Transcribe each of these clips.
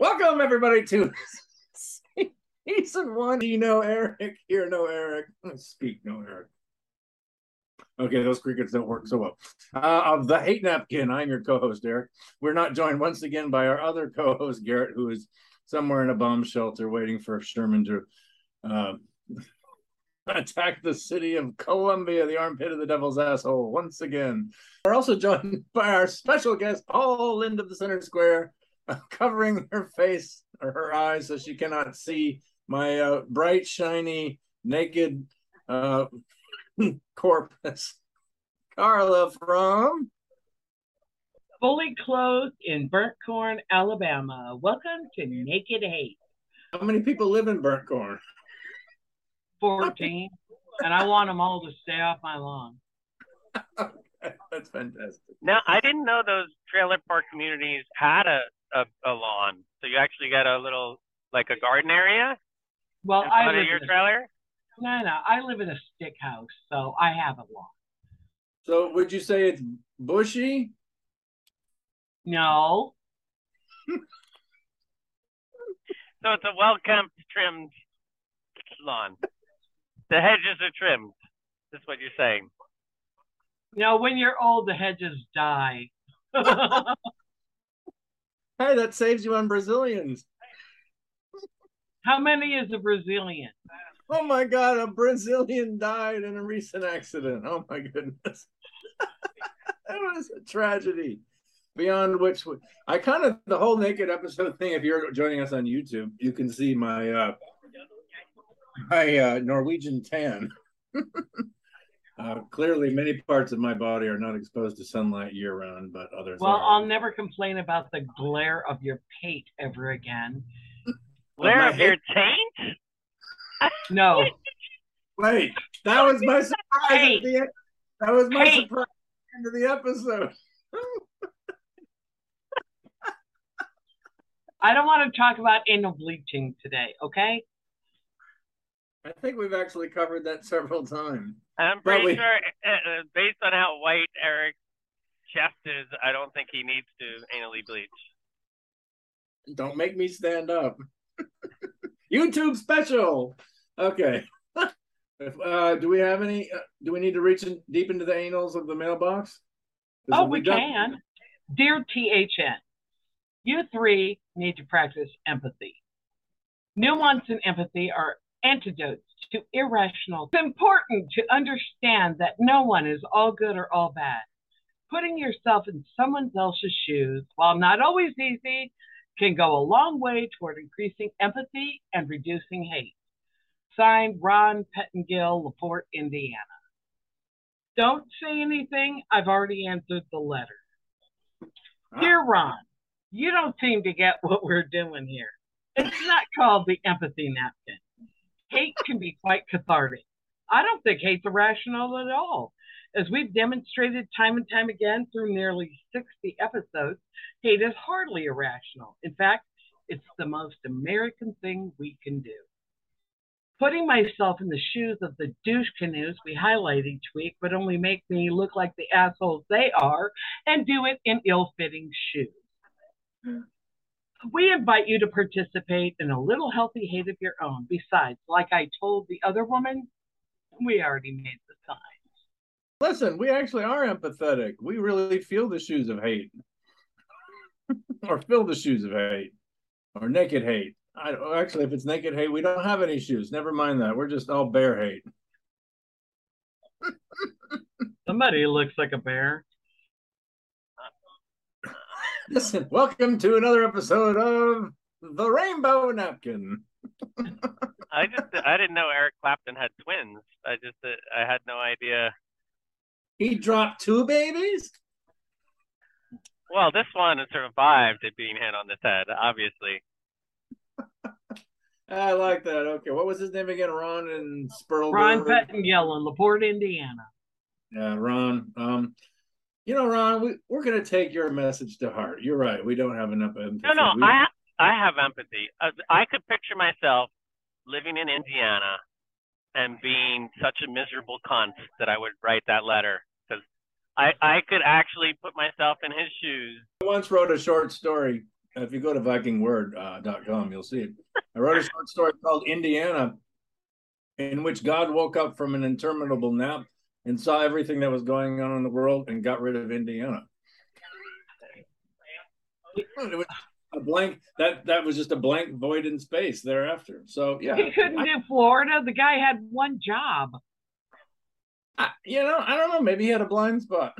Welcome everybody to season one. You know Arik, here no Arik. Speak no Arik. Okay, those crickets don't work so well. Uh, of the hate napkin, I'm your co-host Arik. We're not joined once again by our other co-host Garrett, who is somewhere in a bomb shelter waiting for Sherman to uh, attack the city of Columbia, the armpit of the devil's asshole, once again. We're also joined by our special guest, Paul Lynde of the Center Square, covering her face or her eyes so she cannot see my uh, bright, shiny, naked uh, corpus. Carla from fully clothed in Burnt Corn, Alabama. Welcome to Naked Hate. How many people live in Burnt Corn? 14. and I want them all to stay off my lawn. That's fantastic. Now, I didn't know those trailer park communities had a, a, a lawn. So you actually got a little, like a garden area? Well, in I live of your in a, trailer? no, no, I live in a stick house, so I have a lawn. So would you say it's bushy? No, So it's a well kept, trimmed lawn. The hedges are trimmed. That's what you're saying. no, when you're old, the hedges die. Hey, that saves you on Brazilians. How many is a Brazilian? Oh my God, a Brazilian died in a recent accident. Oh my goodness. that was a tragedy. Beyond which we- I kind of the whole naked episode thing. If you're joining us on YouTube, you can see my uh my uh Norwegian tan. uh clearly many parts of my body are not exposed to sunlight year round, but others Well, are. I'll never complain about the glare of your pate ever again. Where my of your taint? No, Wait, that was my surprise at the end. That was my Hey. surprise at the end of the episode. I don't want to talk about anal bleaching today, okay? I think we've actually covered that several times. I'm pretty we- sure, uh, uh, based on how white Arik's chest is, I don't think he needs to anally bleach. Don't make me stand up. YouTube special. Okay. If, uh, do we have any? Uh, do we need to reach in, deep into the anals of the mailbox? Oh, if we don't- can. Dear THN, you three need to practice empathy. Nuance and empathy are antidotes to irrational. It's important to understand that no one is all good or all bad. Putting yourself in someone else's shoes, while not always easy, can go a long way toward increasing empathy and reducing hate. Signed, Ron Pettingill, LaPorte, Indiana. Don't say anything. I've already answered the letter. Ah. Dear Ron, you don't seem to get what we're doing here. It's not called the empathy napkin. Hate can be quite cathartic. I don't think hate's irrational at all. As we've demonstrated time and time again through nearly 60 episodes, hate is hardly irrational. In fact, it's the most American thing we can do. Putting myself in the shoes of the douche canoes we highlight each week would only make me look like the assholes they are and do it in ill fitting shoes. We invite you to participate in a little healthy hate of your own. Besides, like I told the other woman, we already made the sign. Listen, we actually are empathetic. We really feel the shoes of hate, or feel the shoes of hate, or naked hate. I actually, if it's naked hate, we don't have any shoes. Never mind that. We're just all bear hate. Somebody looks like a bear. Listen, welcome to another episode of the Rainbow Napkin. I just I didn't know Eric Clapton had twins. I just uh, I had no idea. He dropped two babies. Well, this one has survived it being hit on the head, obviously. I like that. Okay, what was his name again? Ron and Spurl. Ron Pettingill in LaPorte, Indiana. Yeah, Ron. Um, you know, Ron, we, we're gonna take your message to heart. You're right. We don't have enough empathy. No, no, We- I I have empathy. Uh, I could picture myself living in Indiana and being such a miserable cunt that I would write that letter because I I could actually put myself in his shoes. I once wrote a short story. If you go to VikingWord.com, you'll see it. I wrote a short story called Indiana, in which God woke up from an interminable nap and saw everything that was going on in the world and got rid of Indiana. It was a blank that that was just a blank void in space thereafter. So yeah, He couldn't I- do Florida. The guy had one job. I, you know, I don't know. Maybe he had a blind spot.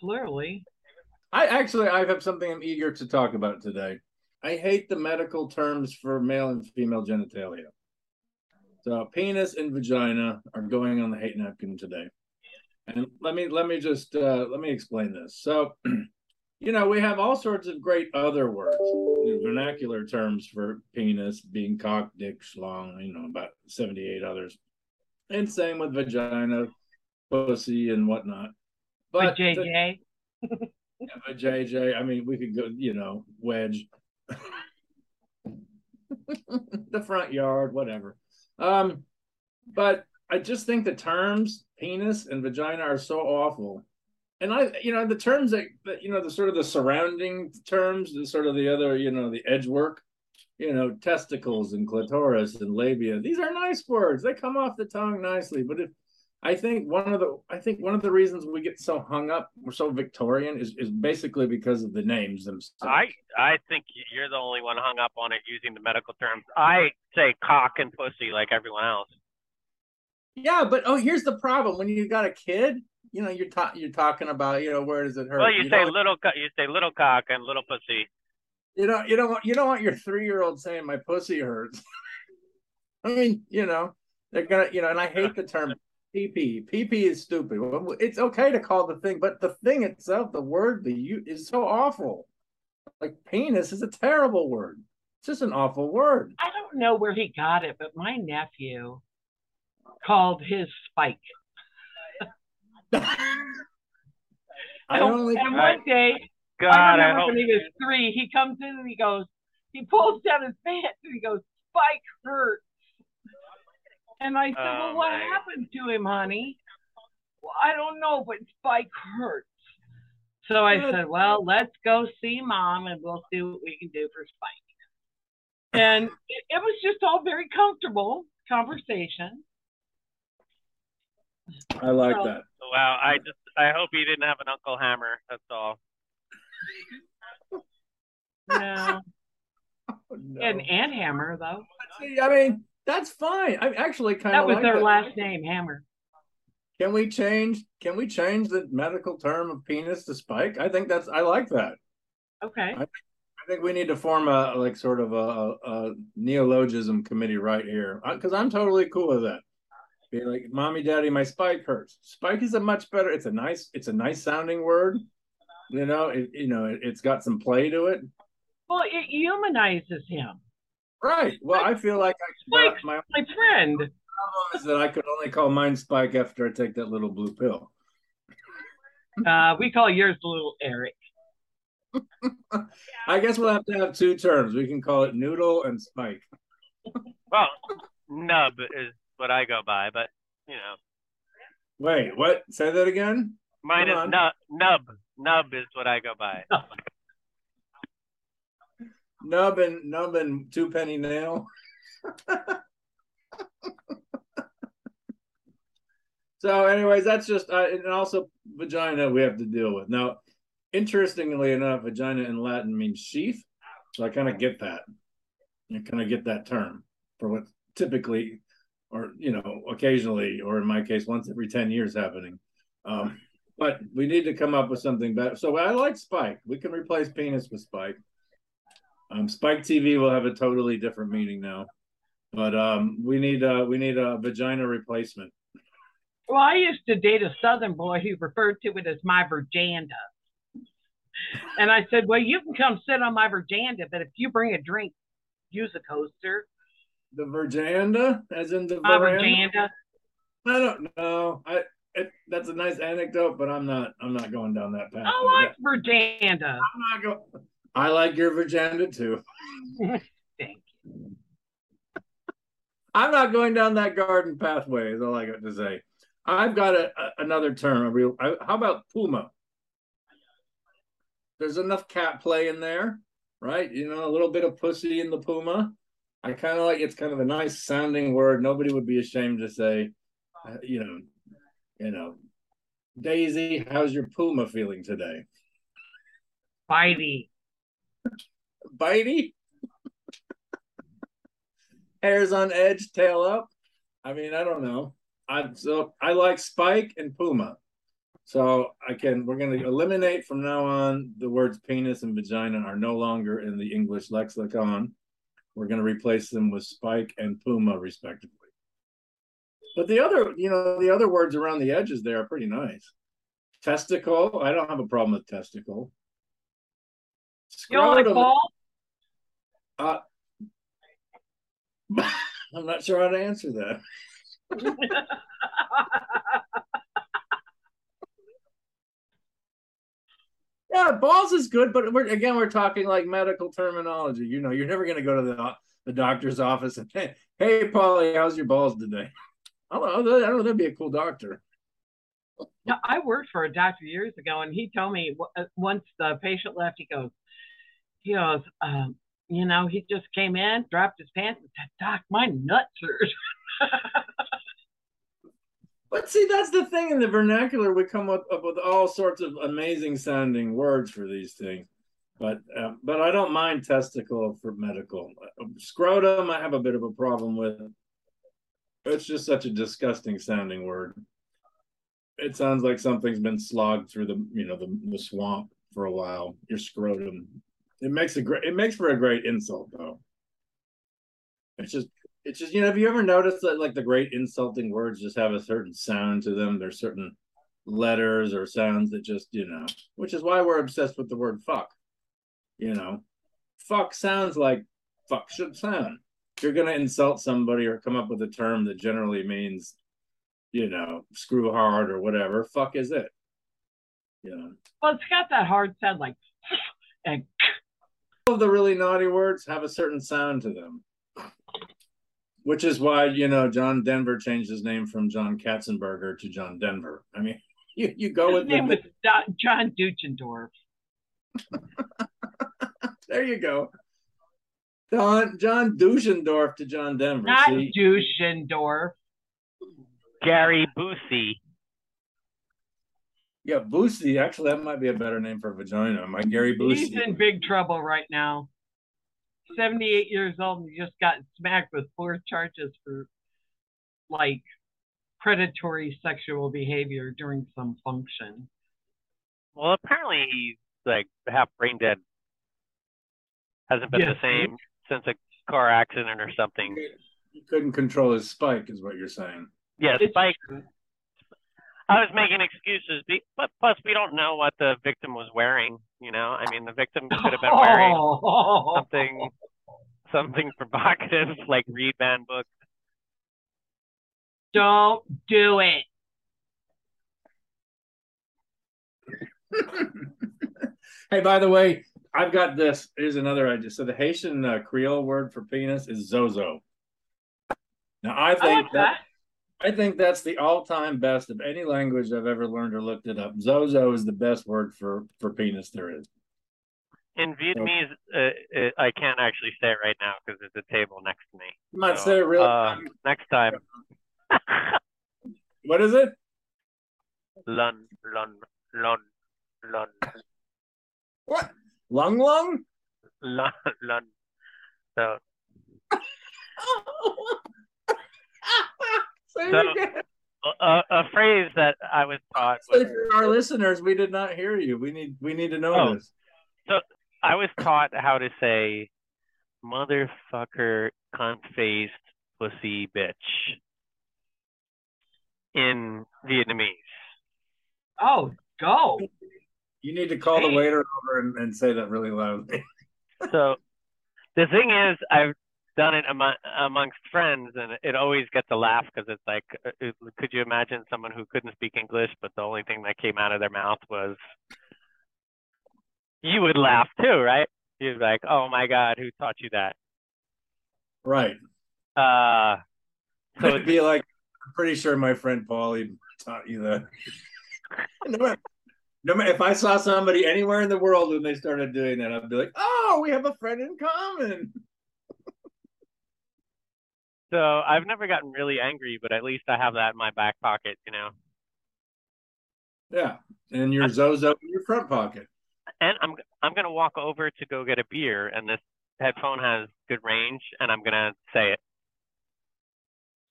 Clearly. I actually I have something I'm eager to talk about today. I hate the medical terms for male and female genitalia. So penis and vagina are going on the hate napkin today. And let me let me just uh, let me explain this. So, you know, we have all sorts of great other words, vernacular terms for penis being cock, dick, schlong, you know, about 78 others. And same with vagina, pussy, and whatnot. But the- JJ. a JJ. I mean, we could go, you know, wedge, the front yard, whatever. Um, but I just think the terms penis and vagina are so awful. And I, you know, the terms that, that you know, the sort of the surrounding terms, the sort of the other, you know, the edge work, you know, testicles and clitoris and labia. These are nice words. They come off the tongue nicely. But if I think one of the I think one of the reasons we get so hung up, we're so Victorian, is, is basically because of the names themselves. I I think you're the only one hung up on it using the medical terms. I say cock and pussy like everyone else. yeah, but oh, here's the problem: when you got a kid, you know, you're ta- you're talking about, you know, where does it hurt? Well, you, say little co- you say little cock and little pussy. you know, you don't want you don't want your three year old saying my pussy hurts. I mean, you know, they're gonna, you know, and I hate the term PP. PP is stupid. It's okay to call the thing, but the thing itself, the word, the you is so awful. Like penis is a terrible word. It's just an awful word. I don't know where he got it, but my nephew called his spike. I and, only and one day, God, I I, remember hope when he was three, he comes in and he goes, he pulls down his pants and he goes, Spike hurts. And I said, Oh, Well, what my. happened to him, honey? Well, I don't know, but Spike hurts. So I Good. said, Well, let's go see mom and we'll see what we can do for Spike. And it, it was just all very comfortable conversation. I like So- that. wow. I just I hope he didn't have an Uncle Hammer. That's all. No. Oh, no. And and Hammer though. See, I mean, that's fine. I'm actually kind of. That was like their that. last name, Hammer. Can we change? Can we change the medical term of penis to spike? I think that's. I like that. Okay. I think we need to form a like sort of a, a neologism committee right here because I'm totally cool with that. Be like, mommy, daddy, my spike hurts. Spike is a much better. It's a nice. It's a nice sounding word. You know, it, you know, it, it's got some play to it. Well, it humanizes him. Right. Well, I feel like I, Spike's my my friend. problem is that I could only call mine Spike after I take that little blue pill. Uh, we call yours little Arik. I guess we'll have to have two terms. We can call it noodle and Spike. Well, nub is what I go by, but you know, Wait, what? Say that again. mine Come is nub. Nub. Nub is what I go by. Nub and nub two penny nail. so, anyways, that's just uh, and also vagina we have to deal with now. Interestingly enough, vagina in Latin means sheath, so I kind of get that. I kind of get that term for what typically, or you know, occasionally, or in my case, once every ten years happening. Um, but we need to come up with something better. So I like Spike. We can replace penis with Spike. Um, Spike TV will have a totally different meaning now, but um, we need a, we need a vagina replacement. Well, I used to date a Southern boy who referred to it as my Virganda. And I said, Well, you can come sit on my Virganda, but if you bring a drink, use a coaster. The Virganda, as in the My veranda. I don't know. I it, that's a nice anecdote, but I'm not I'm not going down that path. I like Virganda. I'm not going. I like your Virganda too. Thank you. I'm not going down that garden pathway. Is all I got to say. I've got a, a, another term. A real. I, how about puma? There's enough cat play in there, right? You know, a little bit of pussy in the puma. I kind of like it's kind of a nice sounding word. Nobody would be ashamed to say, uh, you know, you know, Daisy, how's your puma feeling today? Bitey. Bitey? Hairs on edge, tail up. I mean, I don't know. I so I like Spike and Puma. So I can we're gonna eliminate from now on the words penis and vagina are no longer in the English lexicon. We're gonna replace them with Spike and Puma respectively. But the other, you know, the other words around the edges there are pretty nice. Testicle, I don't have a problem with testicle. You don't like ball? Uh, I'm not sure how to answer that. yeah, balls is good, but we're again we're talking like medical terminology. You know, you're never going to go to the the doctor's office and hey, hey, Pauly, how's your balls today? I don't know. I don't know. That'd be a cool doctor. Yeah, I worked for a doctor years ago, and he told me uh, once the patient left, he goes, he goes, um, you know, he just came in, dropped his pants, and said, "Doc, my nuts hurt." but see, that's the thing in the vernacular. We come up, up with all sorts of amazing sounding words for these things. But uh, but I don't mind testicle for medical. Scrotum, I have a bit of a problem with. It's just such a disgusting sounding word. It sounds like something's been slogged through the you know the, the swamp for a while. Your scrotum. It makes a great. It makes for a great insult though. It's just. It's just you know. Have you ever noticed that like the great insulting words just have a certain sound to them? There's certain letters or sounds that just you know. Which is why we're obsessed with the word fuck. You know, fuck sounds like fuck should sound if you're to insult somebody or come up with a term that generally means, you know, screw hard or whatever, fuck is it? You know. Well, it's got that hard sound like and of the really naughty words have a certain sound to them. Which is why, you know, John Denver changed his name from John Katzenberger to John Denver. I mean, you, you go his with name the, was John Deutschendorf. there you go. John John Deutschendorf to John Denver. Not see? Deutschendorf. Gary Busey. Yeah, Boosie. Actually, that might be a better name for a vagina. My Gary Boosie. He's in big trouble right now. 78 years old and just got smacked with four charges for like predatory sexual behavior during some function. Well, apparently he's like half brain dead. Hasn't been Yes. the same since a car accident or something. He couldn't control his spike, is what you're saying. Yeah, It's Spike. I was making excuses, but plus we don't know what the victim was wearing. You know, I mean, the victim could have been wearing Oh. something, something provocative like read Van Book. Don't do it. hey, by the way, I've got this. Here's another idea. So the Haitian uh, Creole word for penis is zozo. Now I I think like that, that. I think that's the all-time best of any language I've ever learned or looked it up. Zozo is the best word for for penis there is. In Vietnamese, uh, uh, I can't actually say it right now because there's a table next to me. You might So, say it real. uh, next time. what is it? Lun, lun, lun, lun, What? Lung lung? lun, lun. So it So- again. a, a phrase that I was taught So was for our listeners, we did not hear you. We need we need to know Oh. this. I was taught how to say motherfucker, cunt faced, pussy bitch in Vietnamese. Oh, go. You need to call the waiter over and, and say that really loudly. So the thing is, I've done it among, amongst friends, and it always gets a laugh because it's like, uh, it- could you imagine someone who couldn't speak English, but the only thing that came out of their mouth was, you would laugh too, right? You'd be like, oh my God, who taught you that? Right. Uh, so It'd be like I'm pretty sure my friend Pauly taught you that. no, matter, no matter if I saw somebody anywhere in the world and they started doing that, I'd be like, "Oh, we have a friend in common." So I've never gotten really angry, but at least I have that in my back pocket, you know. Yeah, and your Zozo in your front pocket. And I'm I'm gonna walk over to go get a beer, and this headphone has good range, and I'm gonna say it.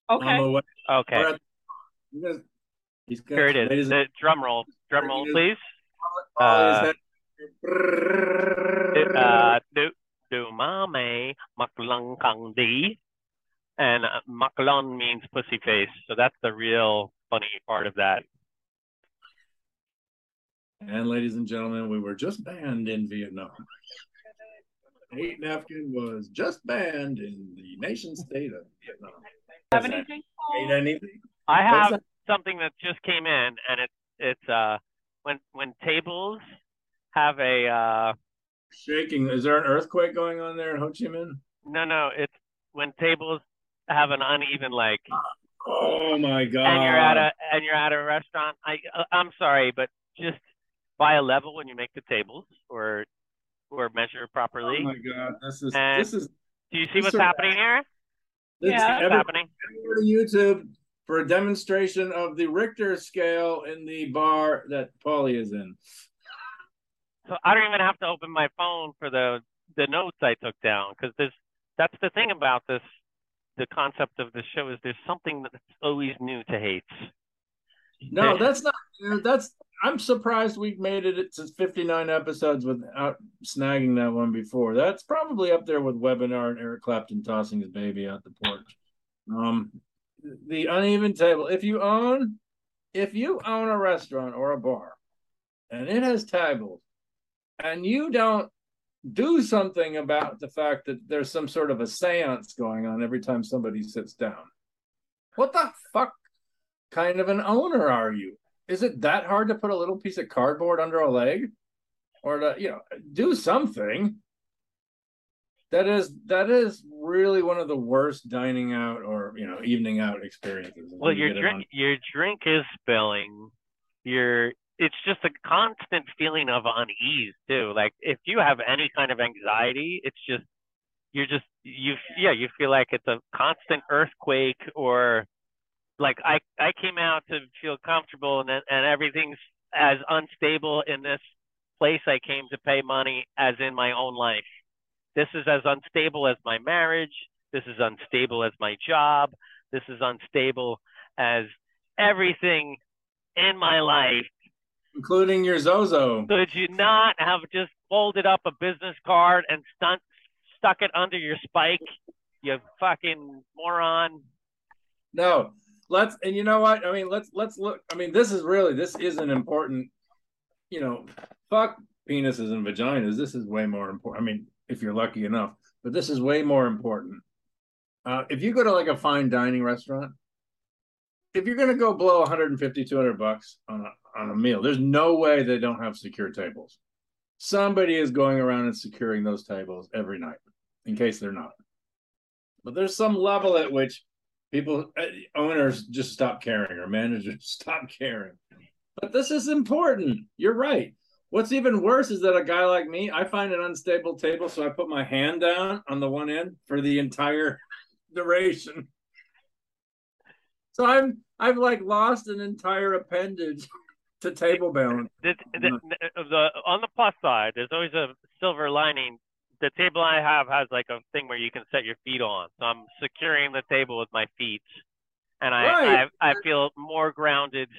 Okay. Okay. Gonna, he's gonna, Here it is. The drum roll. Drum roll, please. Uh, Uh, do do mame maklong kang di, and uh, maklon means pussy face. So that's the real funny part of that. and ladies and gentlemen, we were just banned in Vietnam. Hate napkin was just banned in the nation state of Vietnam. Have What's that? anything? Hate anything? I have that? something that just came in, and it's it's uh when when tables have a uh Shaking. Is there an earthquake going on there in Ho Chi Minh? no no it's when tables have an uneven leg Oh my god! and you're at a and you're at a restaurant. I uh, I'm sorry, but just buy a level when you make the tables or or measure properly. Oh my god! This is And- this is Do you see what's is- happening here? this Yeah. What's every- happening? Go to YouTube for a demonstration of the Richter scale in the bar that Pauly is in. So I don't even have to open my phone for the the notes I took down because there's that's the thing about this the concept of the show is there's something that's always new to hates. No, that's not. That's. I'm surprised we've made it to 59 episodes without snagging that one before. That's probably up there with webinar and Eric Clapton tossing his baby out the porch. Um, the uneven table. If you own, if you own a restaurant or a bar, and it has tables, and you don't do something about the fact that there's some sort of a séance going on every time somebody sits down, what the fuck kind of an owner are you? Is it that hard to put a little piece of cardboard under a leg? Or to, you know, do something. That is that is really one of the worst dining out or you know evening out experiences. Well, You your drink your drink is spilling. Your it's just a constant feeling of unease too. Like if you have any kind of anxiety, it's just you're just you yeah you feel like it's a constant earthquake or like I I came out to feel comfortable and and everything's as unstable in this place I came to pay money as in my own life. This is as unstable as my marriage. This is unstable as my job. This is unstable as everything in my life. Including your Zozo. Could you not have just folded up a business card and stunt, stuck it under your spike? You fucking moron. No, let's and you know what? I mean, let's let's look. I mean, this is really this is an important. You know, fuck penises and vaginas. This is way more important. I mean, if you're lucky enough, but this is way more important. Uh, if you go to like a fine dining restaurant, if you're gonna go blow 150, 200 bucks on a on a meal, there's no way they don't have secure tables. Somebody is going around and securing those tables every night, in case they're not. But there's some level at which people uh, owners just stop caring or managers stop caring. But this is important. You're right. What's even worse is that a guy like me i find an unstable table so i put my hand down on the one end for the entire duration. So i'm i've like lost an entire appendage to table balance The, the, the, on the plus side, there's always a silver lining. The table I have has like a thing where you can set your feet on. So I'm securing the table with my feet. And I, Right. I, I feel more grounded.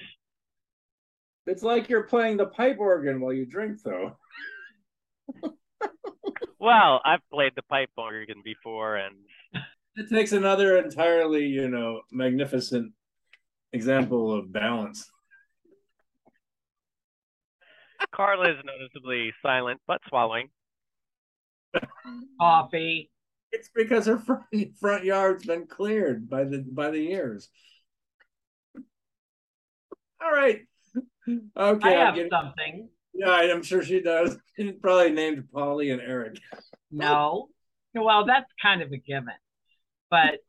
it's like you're playing the pipe organ while you drink though Well, I've played the pipe organ before and it takes another entirely you know magnificent example of balance Carla is noticeably silent but swallowing. Coffee. It's because her front, front yard's been cleared by the by the years. All right. Okay. I have getting- something. yeah, I'm sure she does. She's probably named Pauly and Arik. No. Well, that's kind of a given. But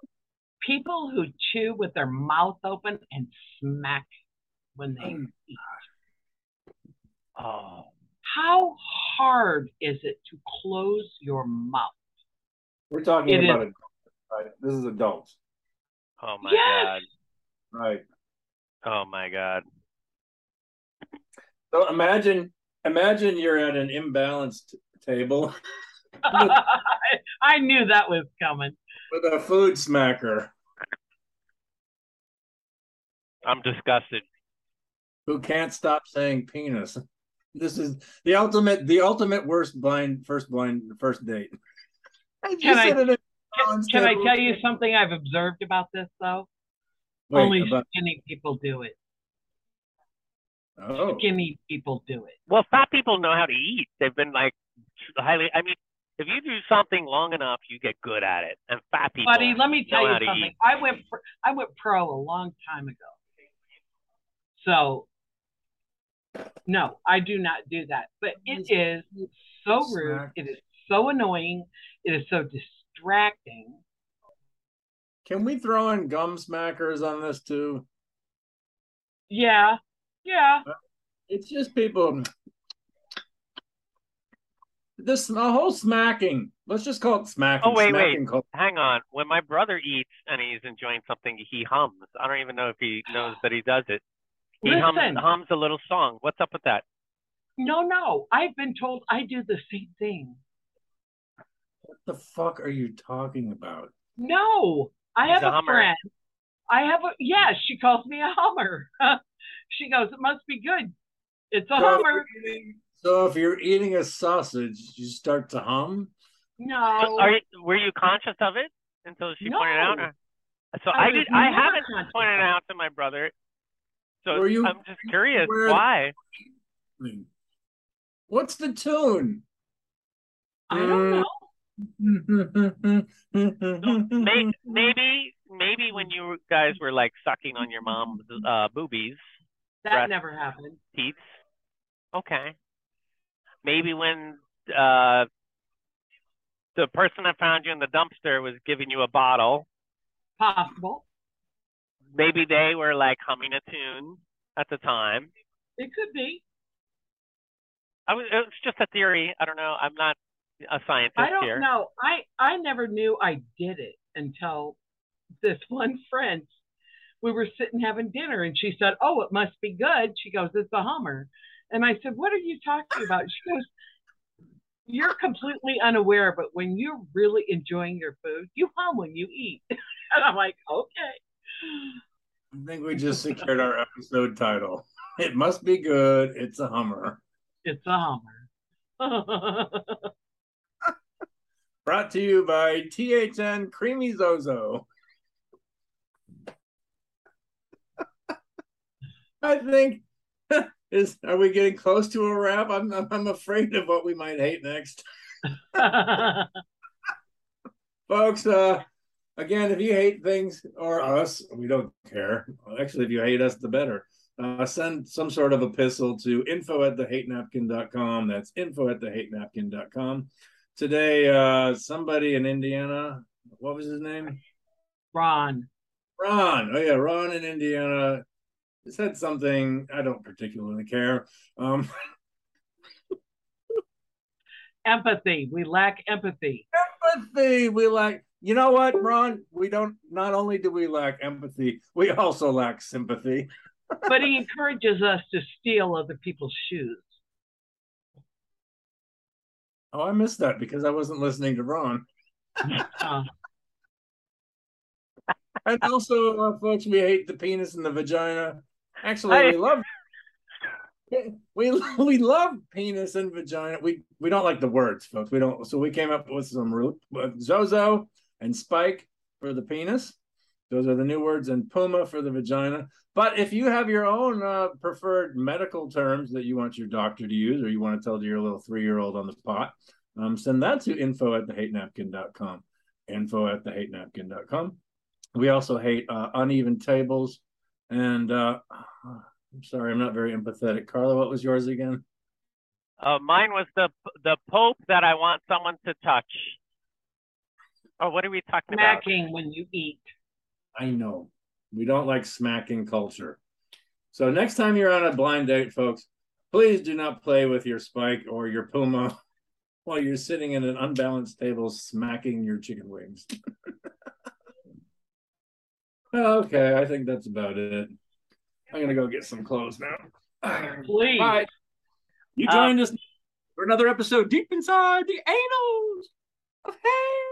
People who chew with their mouth open and smack when they Mm. eat. Oh, How hard is it to close your mouth? We're talking It about adults, right? This is adults, oh my Yes! right? Oh my god. So imagine, imagine you're at an imbalanced table I knew that was coming. with a food smacker I'm disgusted. who can't stop saying penis. This is the ultimate, the ultimate worst blind first blind first date. You Can I- sit at a Can, can I tell you something I've observed about this though? Wait, Only about- skinny people do it. oh, Skinny people do it. Well, fat people know how to eat. They've been like highly. I mean, if you do something long enough, you get good at it. And fat people. Buddy, let me tell you how something. I went pro, I went pro a long time ago. So no, I do not do that. But it is so rude. It is so annoying. It is so distracting. can we throw in gum smackers on this too? Yeah. Yeah. Uh, it's just people. This a whole smacking. Let's just call it smacking. Oh, wait, wait. smacking Hang on. When my brother eats and he's enjoying something, he hums. I don't even know if he knows that he does it. He hums, Listen. hums a little song. What's up with that? No, no. I've been told I do the same thing. What the fuck are you talking about? No. I He's have a a, friend. I have a yeah, she calls me a hummer. she goes, It must be good. It's a So hummer. you're eating- So if you're eating a sausage, you start to hum. No. Are you, were you conscious of it until she pointed it out? No. So I I, did. I haven't pointed it it. out to my brother. So Were you I'm just curious aware- why. What's the tune? I don't know. May, maybe maybe when you guys were like sucking on your mom's uh, boobies, That breath. never happened. teats. Okay. Maybe when uh, the person that found you in the dumpster was giving you a bottle, Possible. Maybe they were like humming a tune mm-hmm. at the time. It could be. I was, it was just a theory. I don't know. I'm not a scientist I don't here. know. I I never knew I did it until this one friend. We were sitting having dinner, and she said, "Oh, it must be good." She goes, "It's a Hummer," and I said, "What are you talking about?" She goes, "You're completely unaware, but when you're really enjoying your food, you hum when you eat." and I'm like, "Okay." I think we just secured our episode title. It must be good. It's a Hummer. It's a Hummer. Brought to you by THN Creamy Zozo. I think is are we getting close to a wrap? I'm I'm, afraid of what we might hate next. Folks, uh again, if you hate things or us, we don't care. Actually, if you hate us, the better. Uh, send some sort of epistle to info at the hate napkin.com. That's info at the hate napkin.com. Today, uh, somebody in Indiana, what was his name? Ron. Ron. Oh, yeah, Ron in Indiana said something. I don't particularly care. Um, Empathy. We lack empathy. empathy. We lack, you know what, Ron? We don't, not only do we lack empathy, we also lack sympathy. But he encourages us to steal other people's shoes. Oh, I missed that because I wasn't listening to Ron. Uh, And also, uh, folks, we hate the penis and the vagina. Actually, I- we love we we love penis and vagina. We we don't like the words, folks. We don't. So we came up with some root with Zozo and Spike for the penis. Those are the new words, and Puma for the vagina. But if you have your own uh, preferred medical terms that you want your doctor to use, or you want to tell your little three year old on the pot, um, send that to info at the hate napkin.com. Info at the hate napkin.com. We also hate uh, uneven tables. And uh, I'm sorry, I'm not very empathetic. Carla, what was yours again? Uh, mine was the the Pope that I want someone to touch. Oh, what are we talking about? smacking when you eat. I know. We don't like smacking culture. So next time you're on a blind date, folks, please do not play with your spike or your puma while you're sitting at an unbalanced table smacking your chicken wings. okay, I think that's about it. I'm gonna go get some clothes now. Please. Bye. You uh, joined us for another episode deep inside the annals of hair.